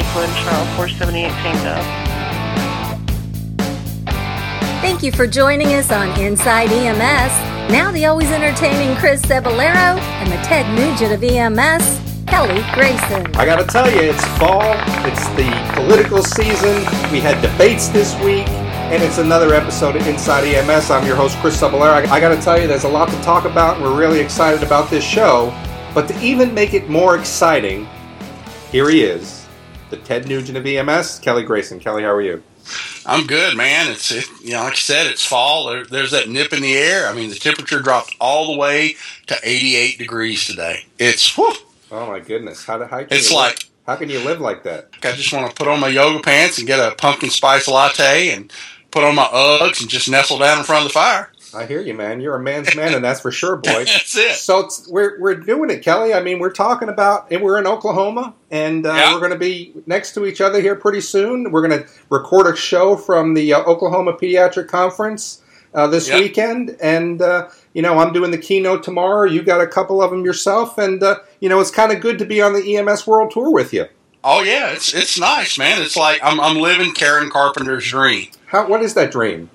Lakewood, Charles 478 Tango. Thank you for joining us on Inside EMS. Now the always entertaining Chris Cebollero and the Ted Nugent of EMS, Kelly Grayson. I gotta tell you, it's fall, it's the political season, we had debates this week, and it's another episode of Inside EMS. I'm your host, Chris Cebollero. I gotta tell you, there's a lot to talk about, and we're really excited about this show. But to even make it more exciting, here he is, the Ted Nugent of EMS, Kelly Grayson. Kelly, how are you? I'm good, man. It's it, you know, like I said, it's fall. There, there's that nip in the air. I mean, the temperature dropped all the way to 88 degrees today. It's whew, Oh my goodness! How, how can It's you like- live, how can you live like that? I just want to put on my yoga pants and get a pumpkin spice latte and put on my Uggs and just nestle down in front of the fire. I hear you, man. You're a man's man, and that's for sure, boy. That's it. So it's, we're we're doing it, Kelly. I mean, we're talking about, and we're in Oklahoma, and uh, Yeah. we're going to be next to each other here pretty soon. We're going to record a show from the uh, Oklahoma Pediatric Conference uh, this Yep. weekend, and uh, you know, I'm doing the keynote tomorrow. You got a couple of them yourself, and uh, you know, it's kind of good to be on the EMS World Tour with you. Oh yeah, it's it's nice, man. It's like I'm I'm living Karen Carpenter's dream. How what is that dream?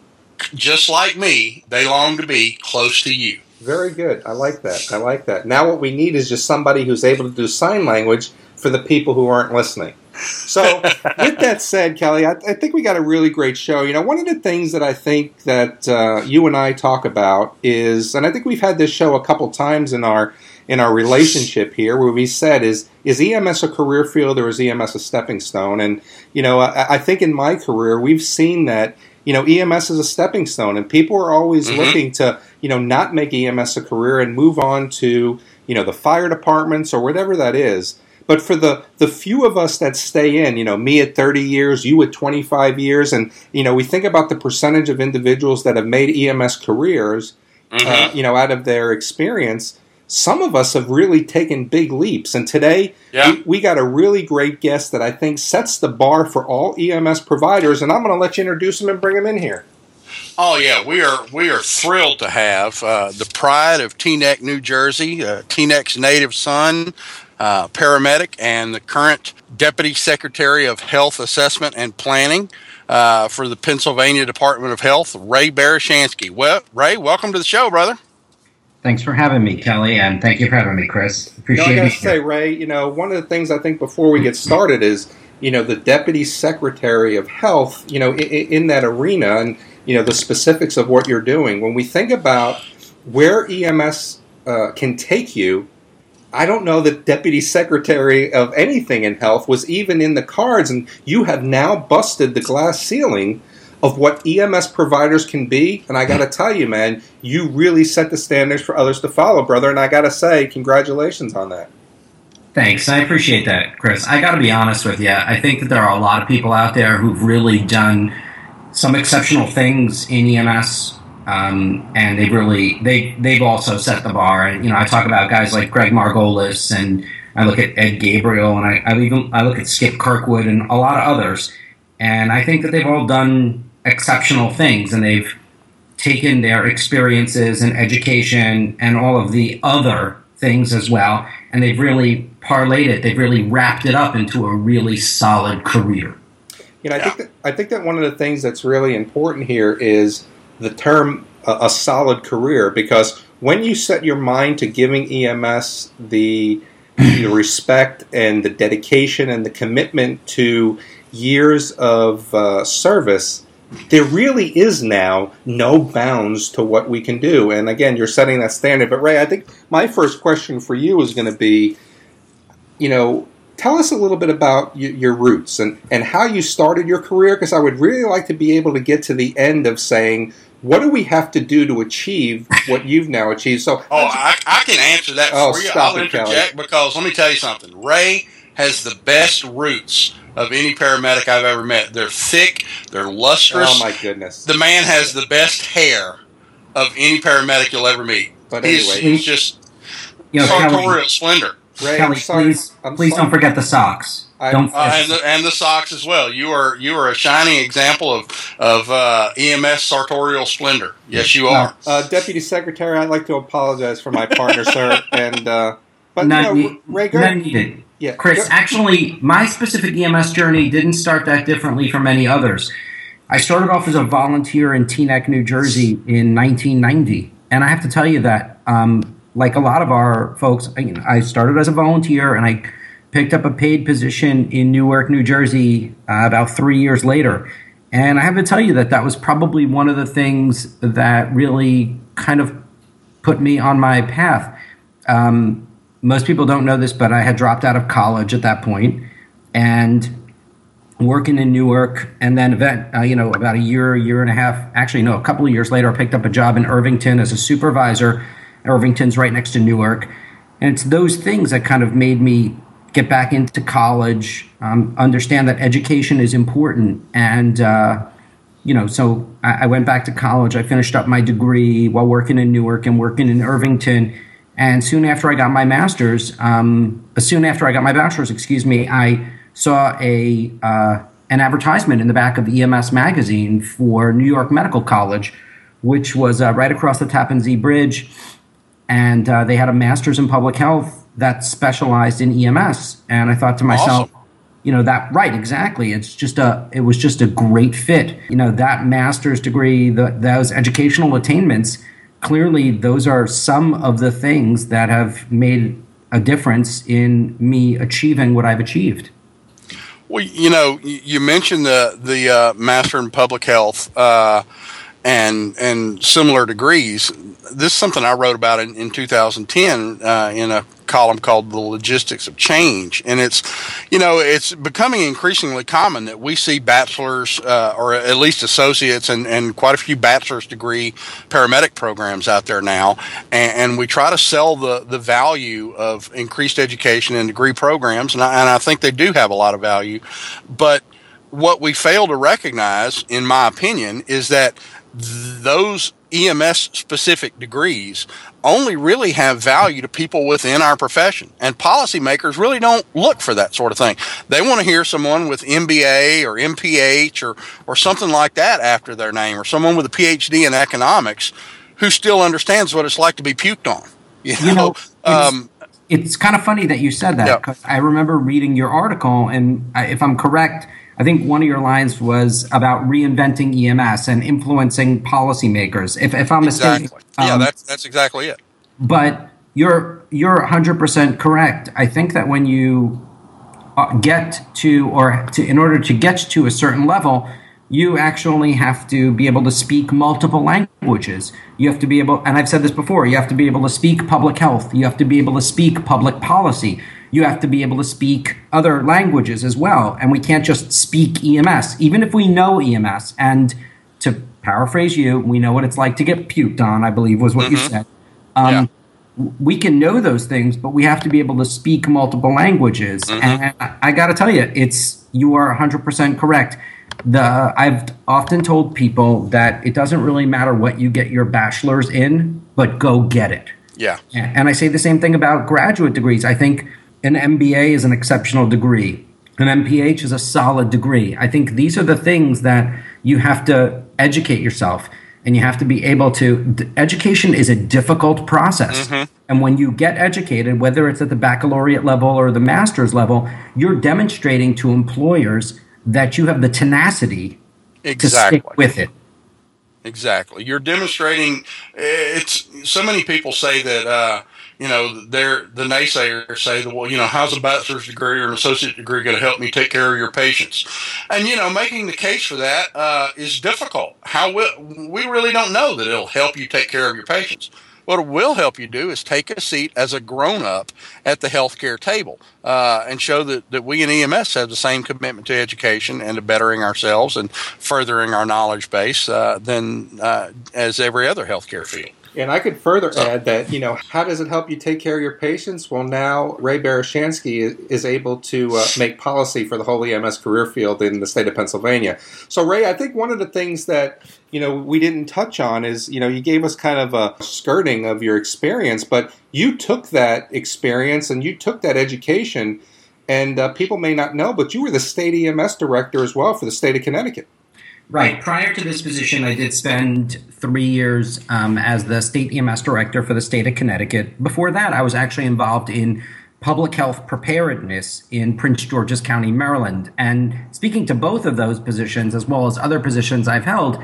Just like me, they long to be close to you. Very good. I like that. I like that. Now, what we need is just somebody who's able to do sign language for the people who aren't listening. So, with that said, Kelly, I, I think we got a really great show. You know, one of the things that I think that uh, you and I talk about is, and I think we've had this show a couple times in our in our relationship here, where we said is is EMS a career field or is EMS a stepping stone? And you know, I, I think in my career we've seen that you know EMS is a stepping stone, and people are always Mhm. looking to you know not make EMS a career and move on to you know the fire departments or whatever that is. But for the the few of us that stay in, you know, me at 30 years, you at 25 years, and you know, we think about the percentage of individuals that have made EMS careers, Mhm. uh, you know, out of their experience. Some of us have really taken big leaps, and today Yeah. we, we got a really great guest that I think sets the bar for all EMS providers. And I'm going to let you introduce him and bring him in here. Oh yeah, we are we are thrilled to have uh, the pride of Teaneck, New Jersey, uh, Teaneck's native son, uh, paramedic, and the current deputy secretary of Health Assessment and Planning uh, for the Pennsylvania Department of Health, Ray Barishansky. Well, Ray, welcome to the show, brother. Thanks for having me, Kelly, and thank you for having me, Chris. Appreciate I it. got to say, Ray, you know, one of the things I think before we get started is, you know, the deputy secretary of health, you know, in, in that arena and, you know, the specifics of what you're doing. When we think about where EMS uh, can take you, I don't know that deputy secretary of anything in health was even in the cards, and you have now busted the glass ceiling of what EMS providers can be. And I got to tell you, man, you really set the standards for others to follow, brother. And I got to say, congratulations on that. Thanks. I appreciate that, Chris. I got to be honest with you. I think that there are a lot of people out there who've really done some exceptional things in EMS, um, and they've really they they've also set the bar. And you know, I talk about guys like Greg Margolis, and I look at Ed Gabriel, and I, I even I look at Skip Kirkwood, and a lot of others. And I think that they've all done exceptional things, and they've taken their experiences and education and all of the other things as well, and they've really parlayed it. They've really wrapped it up into a really solid career. You know, I think that I think that one of the things that's really important here is the term uh, a solid career because when you set your mind to giving EMS the the respect and the dedication and the commitment to years of uh, service, there really is now no bounds to what we can do. And again, you're setting that standard. But Ray, I think my first question for you is going to be, you know, tell us a little bit about y- your roots and, and how you started your career because I would really like to be able to get to the end of saying, what do we have to do to achieve what you've now achieved? So, Oh, I, I can answer that Oh, for you. stop I'll it, Kelly. because let me tell you something. Ray has the best roots of any paramedic I've ever met. They're thick, they're lustrous. oh my goodness. the man has the best hair of any paramedic you'll ever meet. But he's, anyway, he's just You know, Kelly, sartorial splendor. Ray, Kelly I'm sorry. please, I'm please sorry. don't forget the socks. I- don't Uh, and, the, and the socks as well. You are you are a shining example of of uh, EMS sartorial splendor. Yes, you are. Uh, Deputy Secretary, I'd like to apologize for my partner, sir. And uh, but none, you know, Ray, none needed. Yeah, Chris, actually, my specific EMS journey didn't start that differently from many others. I started off as a volunteer in Teaneck, New Jersey in 1990. And I have to tell you that, um, like a lot of our folks, you know, I started as a volunteer and I picked up a paid position in Newark, New Jersey uh, about three years later. And I have to tell you that that was probably one of the things that really kind of put me on my path. Um, most people don't know this, but I had dropped out of college at that point and working in Newark. And then, event, uh, you know, about a year, year and a half, actually, no, a couple of years later, I picked up a job in Irvington as a supervisor. Irvington's right next to Newark. And it's those things that kind of made me get back into college, um, understand that education is important. And, uh, you know, so I, I went back to college. I finished up my degree while working in Newark and working in Irvington and soon after I got my master's, um, soon after I got my bachelor's, excuse me, I saw a uh, an advertisement in the back of EMS magazine for New York Medical College, which was uh, right across the Tappan Zee Bridge, and uh, they had a master's in public health that specialized in EMS. And I thought to myself, awesome. you know, that right, exactly. It's just a, it was just a great fit. You know, that master's degree, the, those educational attainments clearly those are some of the things that have made a difference in me achieving what I've achieved. Well, you know, you mentioned the the uh, master in public health uh, and and similar degrees. This is something I wrote about in, in 2010 uh, in a column called "The Logistics of Change," and it's you know it's becoming increasingly common that we see bachelors uh, or at least associates and, and quite a few bachelor's degree paramedic programs out there now, and, and we try to sell the the value of increased education and degree programs, and I, and I think they do have a lot of value, but what we fail to recognize, in my opinion, is that those EMS specific degrees only really have value to people within our profession. And policymakers really don't look for that sort of thing. They want to hear someone with MBA or MPH or, or something like that after their name, or someone with a PhD in economics who still understands what it's like to be puked on. You know, you know um, it's, kind of funny that you said that because I remember reading your article, and if I'm correct, I think one of your lines was about reinventing EMS and influencing policymakers. If, if I'm exactly. mistaken, um, yeah, that's that's exactly it. But you're you're 100 percent correct. I think that when you uh, get to or to, in order to get to a certain level, you actually have to be able to speak multiple languages. You have to be able, and I've said this before, you have to be able to speak public health. You have to be able to speak public policy you have to be able to speak other languages as well. And we can't just speak EMS, even if we know EMS. And to paraphrase you, we know what it's like to get puked on, I believe was what mm-hmm. you said. Um, yeah. We can know those things, but we have to be able to speak multiple languages. Mm-hmm. And I, I got to tell you, it's you are 100% correct. The I've often told people that it doesn't really matter what you get your bachelor's in, but go get it. Yeah. And I say the same thing about graduate degrees. I think an MBA is an exceptional degree. An MPH is a solid degree. I think these are the things that you have to educate yourself and you have to be able to. Education is a difficult process. Mm-hmm. And when you get educated, whether it's at the baccalaureate level or the master's level, you're demonstrating to employers that you have the tenacity exactly. to stick with it. Exactly. You're demonstrating. It's so many people say that. Uh, you know, they're the naysayers say that, well, you know, how's a bachelor's degree or an associate degree going to help me take care of your patients? And, you know, making the case for that uh, is difficult. How will, we really don't know that it'll help you take care of your patients. What it will help you do is take a seat as a grown up at the healthcare table uh, and show that, that we in EMS have the same commitment to education and to bettering ourselves and furthering our knowledge base uh, than uh, as every other healthcare field. And I could further add that, you know, how does it help you take care of your patients? Well, now Ray Barishansky is able to uh, make policy for the whole EMS career field in the state of Pennsylvania. So, Ray, I think one of the things that, you know, we didn't touch on is, you know, you gave us kind of a skirting of your experience, but you took that experience and you took that education, and uh, people may not know, but you were the state EMS director as well for the state of Connecticut. Right. Prior to this position, I did spend three years um, as the state EMS director for the state of Connecticut. Before that, I was actually involved in public health preparedness in Prince George's County, Maryland. And speaking to both of those positions, as well as other positions I've held,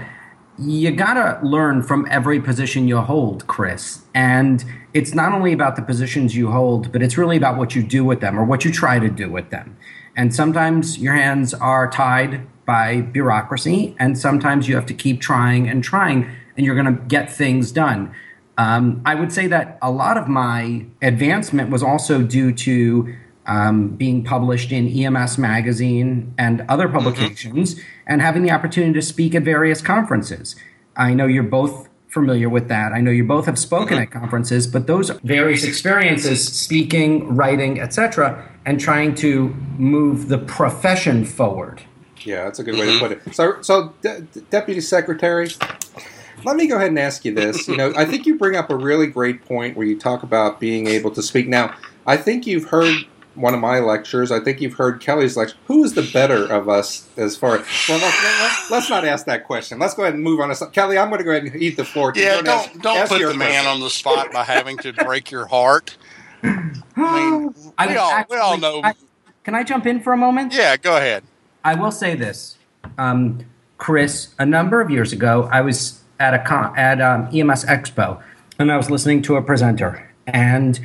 you gotta learn from every position you hold, Chris. And it's not only about the positions you hold, but it's really about what you do with them or what you try to do with them. And sometimes your hands are tied by bureaucracy, and sometimes you have to keep trying and trying, and you're gonna get things done. Um, I would say that a lot of my advancement was also due to um, being published in EMS magazine and other mm-hmm. publications, mm-hmm. and having the opportunity to speak at various conferences. I know you're both familiar with that. I know you both have spoken mm-hmm. at conferences, but those various experiences, speaking, writing, etc., and trying to move the profession forward. Yeah, that's a good way to mm-hmm. put it. So, so De- Deputy Secretary, let me go ahead and ask you this. You know, I think you bring up a really great point where you talk about being able to speak. Now, I think you've heard one of my lectures. I think you've heard Kelly's lecture. Who is the better of us as far as? Well, let's, let's not ask that question. Let's go ahead and move on. To, Kelly, I'm going to go ahead and eat the floor. Yeah, don't ask, don't ask put the question. man on the spot by having to break your heart. I mean, I we, all, actually, we all know. I, can I jump in for a moment? Yeah, go ahead. I will say this, um, Chris. A number of years ago, I was at a con- at um, EMS Expo, and I was listening to a presenter, and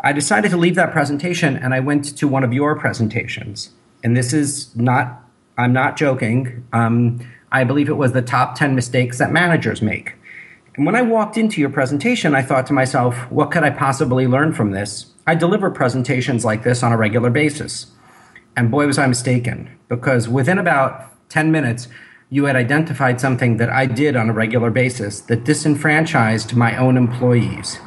I decided to leave that presentation, and I went to one of your presentations. And this is not, I'm not joking. Um, I believe it was the top 10 mistakes that managers make. And when I walked into your presentation, I thought to myself, what could I possibly learn from this? I deliver presentations like this on a regular basis. And boy, was I mistaken, because within about 10 minutes, you had identified something that I did on a regular basis that disenfranchised my own employees.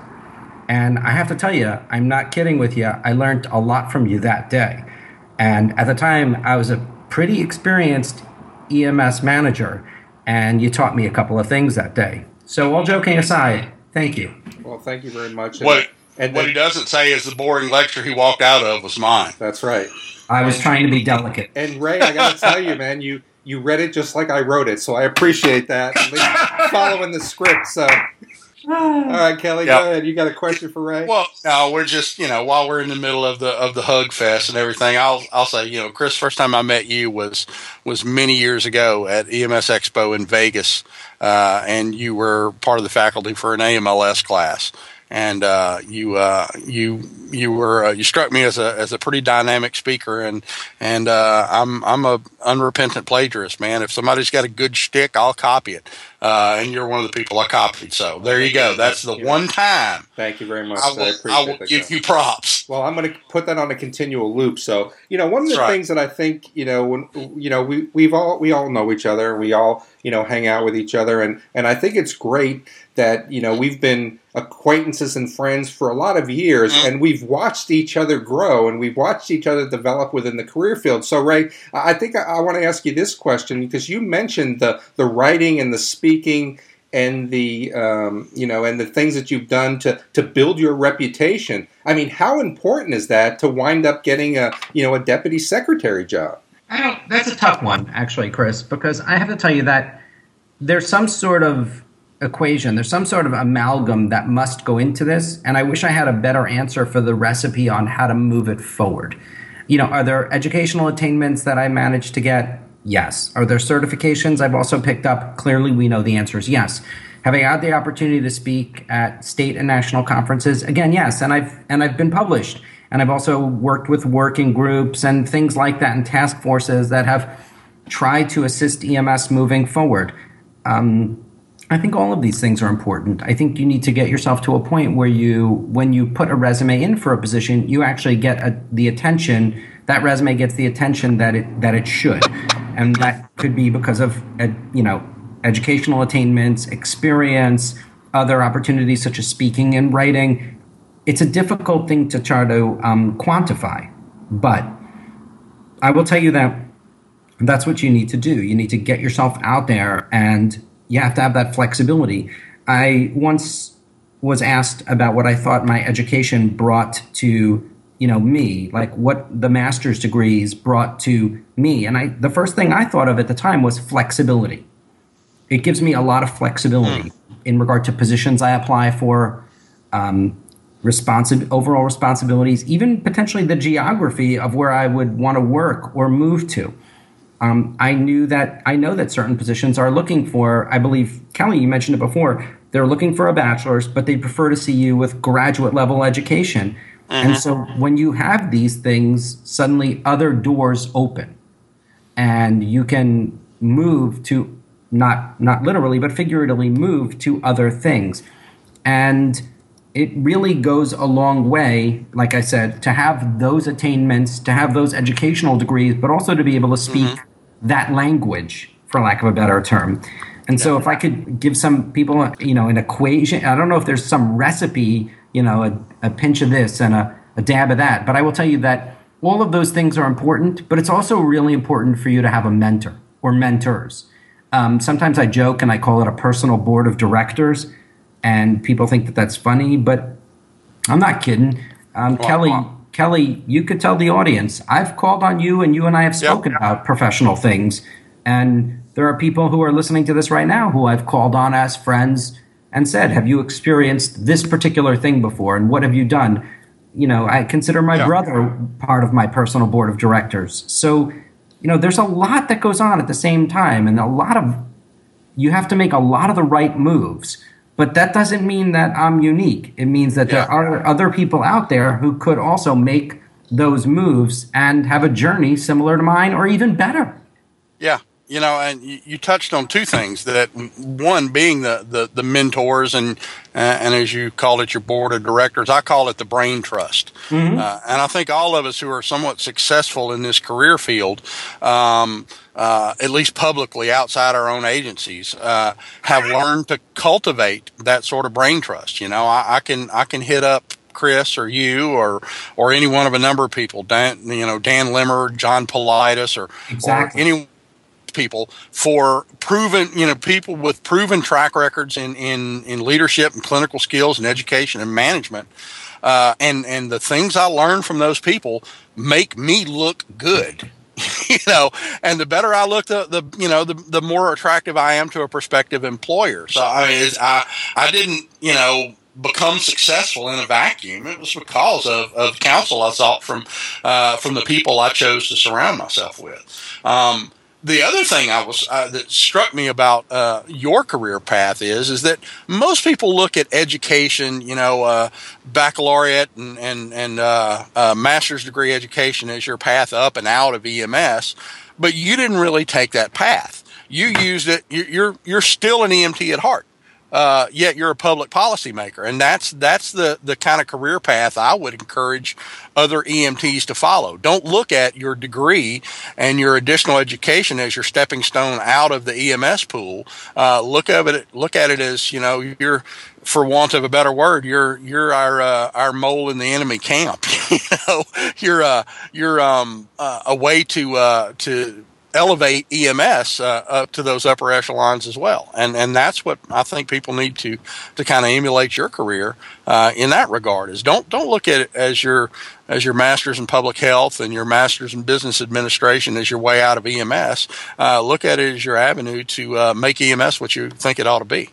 And I have to tell you, I'm not kidding with you. I learned a lot from you that day. And at the time, I was a pretty experienced EMS manager, and you taught me a couple of things that day. So, all joking aside, thank you. Well, thank you very much. What, and what he doesn't say is the boring lecture he walked out of was mine. That's right. I was trying to be delicate. And Ray, I got to tell you, man, you you read it just like I wrote it, so I appreciate that. following the script. So, all right, Kelly, yep. go ahead. You got a question for Ray? Well, no, we're just you know while we're in the middle of the of the hug fest and everything, I'll I'll say you know Chris, first time I met you was was many years ago at EMS Expo in Vegas, uh, and you were part of the faculty for an AMLS class and uh, you uh, you you were uh, you struck me as a as a pretty dynamic speaker, and and uh, I'm I'm a unrepentant plagiarist, man. If somebody's got a good shtick, I'll copy it, uh, and you're one of the people I copied. So there you go. That's the one time. Thank you very much. I will, I I will give you props. Well, I'm going to put that on a continual loop. So you know, one of the That's things that I think you know when you know we we've all we all know each other, we all you know hang out with each other, and and I think it's great that you know we've been acquaintances and friends for a lot of years mm-hmm. and we've watched each other grow and we've watched each other develop within the career field so ray i think i, I want to ask you this question because you mentioned the the writing and the speaking and the um, you know and the things that you've done to to build your reputation i mean how important is that to wind up getting a you know a deputy secretary job I don't, that's a tough one actually chris because i have to tell you that there's some sort of equation. There's some sort of amalgam that must go into this, and I wish I had a better answer for the recipe on how to move it forward. You know, are there educational attainments that I managed to get? Yes. Are there certifications I've also picked up? Clearly, we know the answer is yes. Having had the opportunity to speak at state and national conferences, again, yes, and I've and I've been published, and I've also worked with working groups and things like that and task forces that have tried to assist EMS moving forward. Um, I think all of these things are important. I think you need to get yourself to a point where you, when you put a resume in for a position, you actually get a, the attention. That resume gets the attention that it that it should, and that could be because of you know educational attainments, experience, other opportunities such as speaking and writing. It's a difficult thing to try to um, quantify, but I will tell you that that's what you need to do. You need to get yourself out there and you have to have that flexibility. I once was asked about what I thought my education brought to you know me like what the master's degrees brought to me and i the first thing i thought of at the time was flexibility it gives me a lot of flexibility mm. in regard to positions i apply for um, responsi- overall responsibilities, even potentially the geography of where I would want to work or move to. Um, I knew that I know that certain positions are looking for. I believe Kelly, you mentioned it before. They're looking for a bachelor's, but they prefer to see you with graduate level education. And uh-huh. so when you have these things, suddenly other doors open, and you can move to not not literally, but figuratively move to other things, and it really goes a long way, like I said, to have those attainments, to have those educational degrees, but also to be able to speak mm-hmm. that language, for lack of a better term. And so, if I could give some people, you know, an equation, I don't know if there's some recipe, you know, a, a pinch of this and a, a dab of that, but I will tell you that all of those things are important, but it's also really important for you to have a mentor or mentors. Um, sometimes I joke and I call it a personal board of directors, and people think that that's funny, but I'm not kidding. Um, Kelly, Kelly, you could tell the audience I've called on you, and you and I have spoken about professional things, and there are people who are listening to this right now who I've called on as friends and said, "Have you experienced this particular thing before, and what have you done?" You know, I consider my Yeah. brother part of my personal board of directors, so you know, there's a lot that goes on at the same time, and a lot of you have to make a lot of the right moves. But that doesn't mean that I'm unique. It means that there are other people out there who could also make those moves and have a journey similar to mine or even better. Yeah, you know, and you, you touched on two things. That one being the the, the mentors and uh, and as you called it, your board of directors. I call it the brain trust. Uh, and I think all of us who are somewhat successful in this career field. Um, uh, at least publicly outside our own agencies, uh, have learned to cultivate that sort of brain trust. You know, I, I can I can hit up Chris or you or or any one of a number of people, Dan, you know, Dan Limmer, John Politis, or Exactly. or any people for proven, you know, people with proven track records in in in leadership and clinical skills and education and management. Uh, and and the things I learned from those people make me look good. you know, and the better I look, the, the you know, the, the more attractive I am to a prospective employer. So I mean, I I didn't you know become successful in a vacuum. It was because of, of counsel I sought from uh, from the people I chose to surround myself with. Um, the other thing I was uh, that struck me about uh, your career path is is that most people look at education, you know, uh, baccalaureate and and and uh, uh, master's degree education as your path up and out of EMS, but you didn't really take that path. You used it. you- You're you're still an EMT at heart uh, yet you're a public policymaker, and that's that's the the kind of career path I would encourage other EMTs to follow. Don't look at your degree and your additional education as your stepping stone out of the EMS pool. Uh, look at it look at it as you know you're. For want of a better word, you're you're our uh, our mole in the enemy camp. you know, you're uh, you're um, uh, a way to uh, to elevate EMS uh, up to those upper echelons as well. And and that's what I think people need to to kind of emulate your career uh, in that regard. Is don't don't look at it as your as your masters in public health and your masters in business administration as your way out of EMS. Uh, look at it as your avenue to uh, make EMS what you think it ought to be.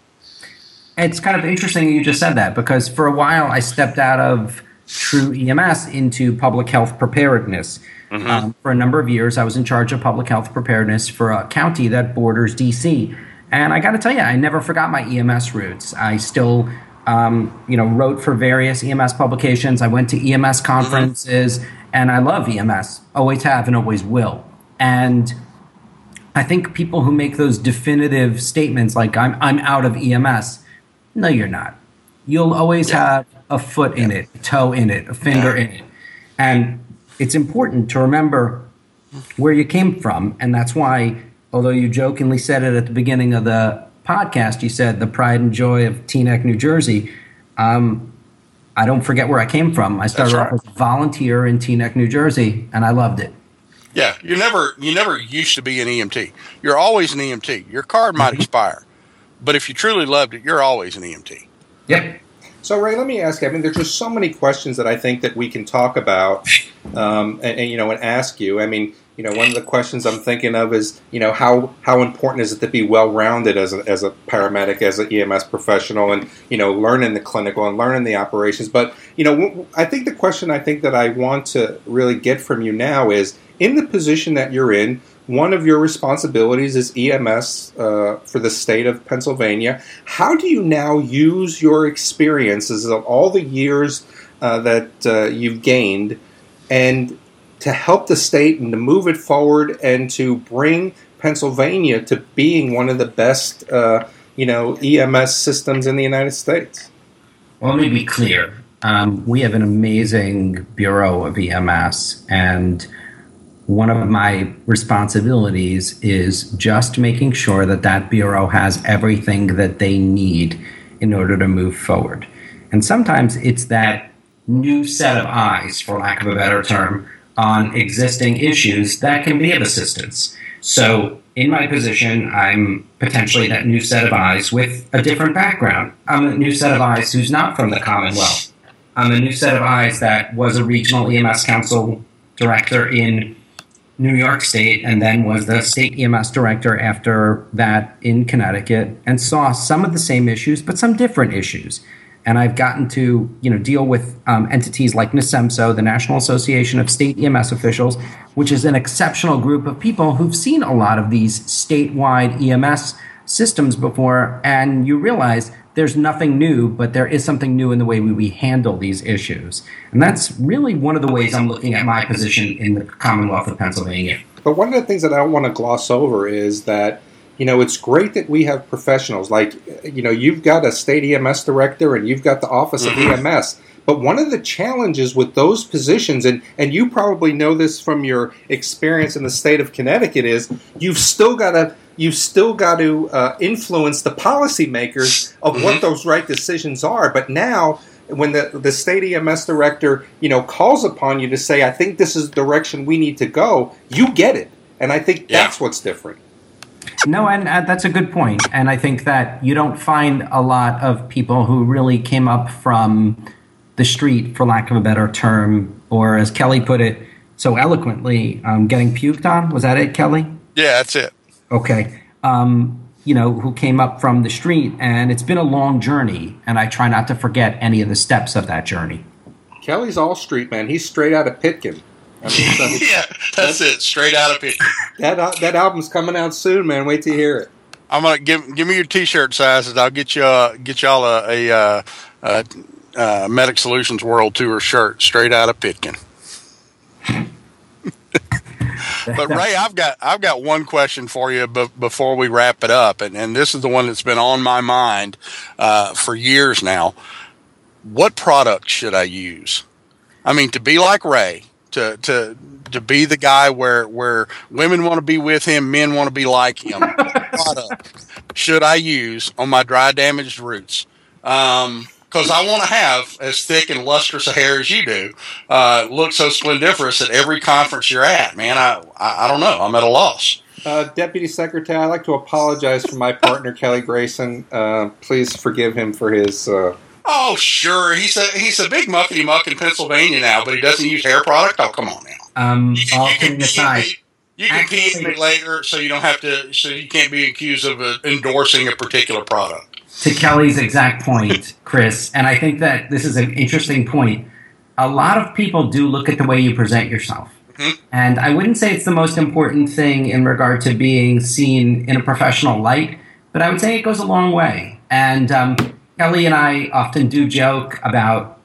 It's kind of interesting you just said that because for a while I stepped out of true EMS into public health preparedness. Um, for a number of years, I was in charge of public health preparedness for a county that borders DC. And I got to tell you, I never forgot my EMS roots. I still, um, you know, wrote for various EMS publications. I went to EMS conferences, and I love EMS. Always have and always will. And I think people who make those definitive statements like I'm I'm out of EMS, no you're not. You'll always have a foot in it, a toe in it, a finger in it. And it's important to remember where you came from and that's why although you jokingly said it at the beginning of the podcast, you said the pride and joy of Teaneck, New Jersey. Um, I don't forget where I came from. I started That's off as a volunteer in Teaneck, New Jersey, and I loved it. Yeah, you never you never used to be an EMT. You're always an EMT. Your card might expire, but if you truly loved it, you're always an EMT. Yep. So, Ray, let me ask you. I mean, there's just so many questions that I think that we can talk about, um, and, and, you know, and ask you. I mean, you know, one of the questions I'm thinking of is, you know, how how important is it to be well rounded as a, as a paramedic, as an EMS professional, and you know, learning the clinical and learning the operations. But you know, I think the question I think that I want to really get from you now is, in the position that you're in, one of your responsibilities is EMS uh, for the state of Pennsylvania. How do you now use your experiences of all the years uh, that uh, you've gained and to help the state and to move it forward and to bring Pennsylvania to being one of the best, uh, you know, EMS systems in the United States? Well, let me be clear. Um, we have an amazing bureau of EMS, and one of my responsibilities is just making sure that that bureau has everything that they need in order to move forward. And sometimes it's that new set of eyes, for lack of a better term, on existing issues that can be of assistance. So, in my position, I'm potentially that new set of eyes with a different background. I'm a new set of eyes who's not from the Commonwealth. I'm a new set of eyes that was a regional EMS council director in New York State and then was the state EMS director after that in Connecticut and saw some of the same issues, but some different issues. And I've gotten to you know deal with um, entities like NASEMSO, the National Association of State EMS Officials, which is an exceptional group of people who've seen a lot of these statewide EMS systems before, and you realize there's nothing new, but there is something new in the way we, we handle these issues, and that's really one of the ways I'm looking at my position in the Commonwealth of Pennsylvania. But one of the things that I don't want to gloss over is that you know, it's great that we have professionals like, you know, you've got a state EMS director and you've got the Office of mm-hmm. EMS. But one of the challenges with those positions, and, and you probably know this from your experience in the state of Connecticut, is you've still got to you've still got to uh, influence the policymakers of mm-hmm. what those right decisions are. But now, when the the state EMS director you know calls upon you to say, "I think this is the direction we need to go," you get it, and I think yeah. that's what's different. No, and uh, that's a good point. And I think that you don't find a lot of people who really came up from the street, for lack of a better term, or as Kelly put it so eloquently, um, getting puked on. Was that it, Kelly? Yeah, that's it. Okay. Um, you know, who came up from the street, and it's been a long journey, and I try not to forget any of the steps of that journey. Kelly's all street man. He's straight out of Pitkin. I mean, yeah, that's it. Straight out of Pitkin. That uh, that album's coming out soon, man. Wait to hear it. I'm gonna give give me your T-shirt sizes. I'll get you uh, get y'all a, a, uh, a, a, Medic Solutions World Tour shirt straight out of Pitkin. but Ray, I've got I've got one question for you b- before we wrap it up, and, and this is the one that's been on my mind uh, for years now. What product should I use? I mean, to be like Ray, to to to be the guy where where women want to be with him, men want to be like him. product should I use on my dry damaged roots? Um, because I want to have as thick and lustrous a hair as you do. Uh, look so splendiferous at every conference you're at, man. I, I, I don't know. I'm at a loss. Uh, Deputy Secretary, I'd like to apologize for my partner Kelly Grayson. Uh, please forgive him for his uh, Oh, sure. He's a he's a big muckety muck in Pennsylvania now, but he doesn't use hair product. Oh, come on now. Um, you can, all kidding aside, you can pee me later, so you don't have to. So you can't be accused of uh, endorsing a particular product. To Kelly's exact point, Chris, and I think that this is an interesting point. A lot of people do look at the way you present yourself. Mm-hmm. And I wouldn't say it's the most important thing in regard to being seen in a professional light, but I would say it goes a long way. And um, Kelly and I often do joke about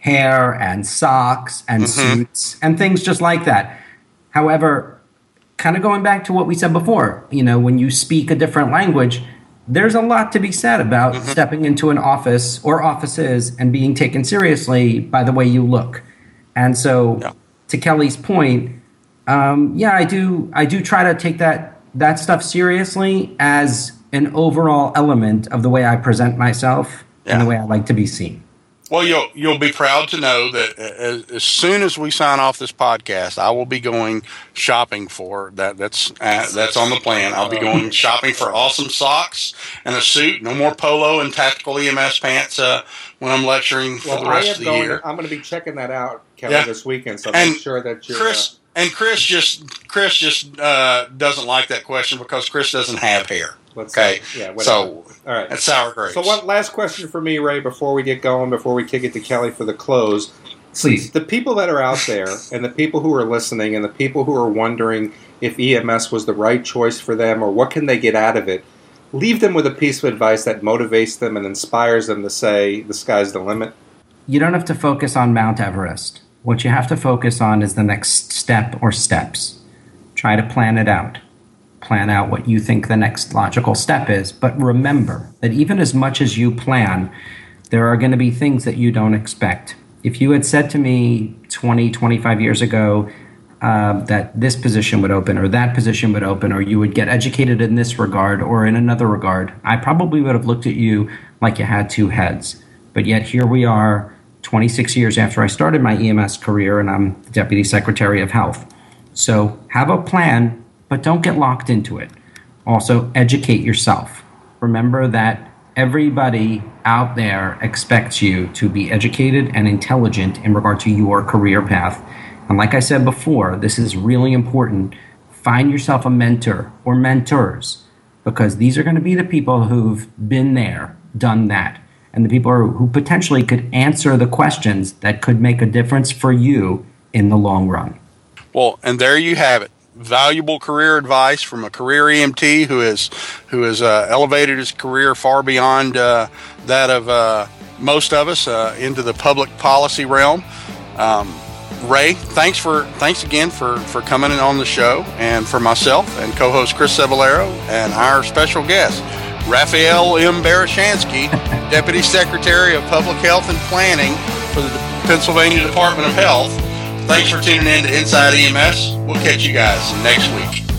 hair and socks and mm-hmm. suits and things just like that. However, kind of going back to what we said before, you know, when you speak a different language, there's a lot to be said about mm-hmm. stepping into an office or offices and being taken seriously by the way you look. And so, yeah. to Kelly's point, um, yeah, I do. I do try to take that that stuff seriously as an overall element of the way I present myself yeah. and the way I like to be seen. Well, you'll you'll be proud to know that as, as, soon as we sign off this podcast, I will be going shopping for that. That's uh, that's on the plan. I'll be going shopping for awesome socks and a suit. No more polo and tactical EMS pants uh, when I'm lecturing for well, the rest of the going, year. I'm going to be checking that out, Kelly, yeah. this weekend. So and make sure that you're. Chris, uh, and Chris just Chris just uh, doesn't like that question because Chris doesn't have hair. Let's okay. Say, yeah. Whatever. So all right. That's sour grapes. So one last question for me, Ray, before we get going, before we kick it to Kelly for the close. Please. The people that are out there, and the people who are listening, and the people who are wondering if EMS was the right choice for them, or what can they get out of it, leave them with a piece of advice that motivates them and inspires them to say the sky's the limit. You don't have to focus on Mount Everest. What you have to focus on is the next step or steps. Try to plan it out plan out what you think the next logical step is. But remember that even as much as you plan, there are going to be things that you don't expect. If you had said to me 20, 25 years ago uh, that this position would open or that position would open or you would get educated in this regard or in another regard, I probably would have looked at you like you had two heads. But yet here we are 26 years after I started my EMS career and I'm the Deputy Secretary of Health. So have a plan, but don't get locked into it. Also, educate yourself. Remember that everybody out there expects you to be educated and intelligent in regard to your career path. And like I said before, this is really important. Find yourself a mentor or mentors because these are going to be the people who've been there, done that, and the people who potentially could answer the questions that could make a difference for you in the long run. Well, and there you have it valuable career advice from a career EMT who has who has uh, elevated his career far beyond uh, that of uh, most of us uh, into the public policy realm. Um, Ray, thanks for thanks again for for coming on the show, and for myself and co-host Chris Cebollero and our special guest Raphael M. Barishansky, Deputy Secretary of Public Health and Planning for the Pennsylvania Department of Health. Thanks for tuning in to Inside EMS. We'll catch you guys next week.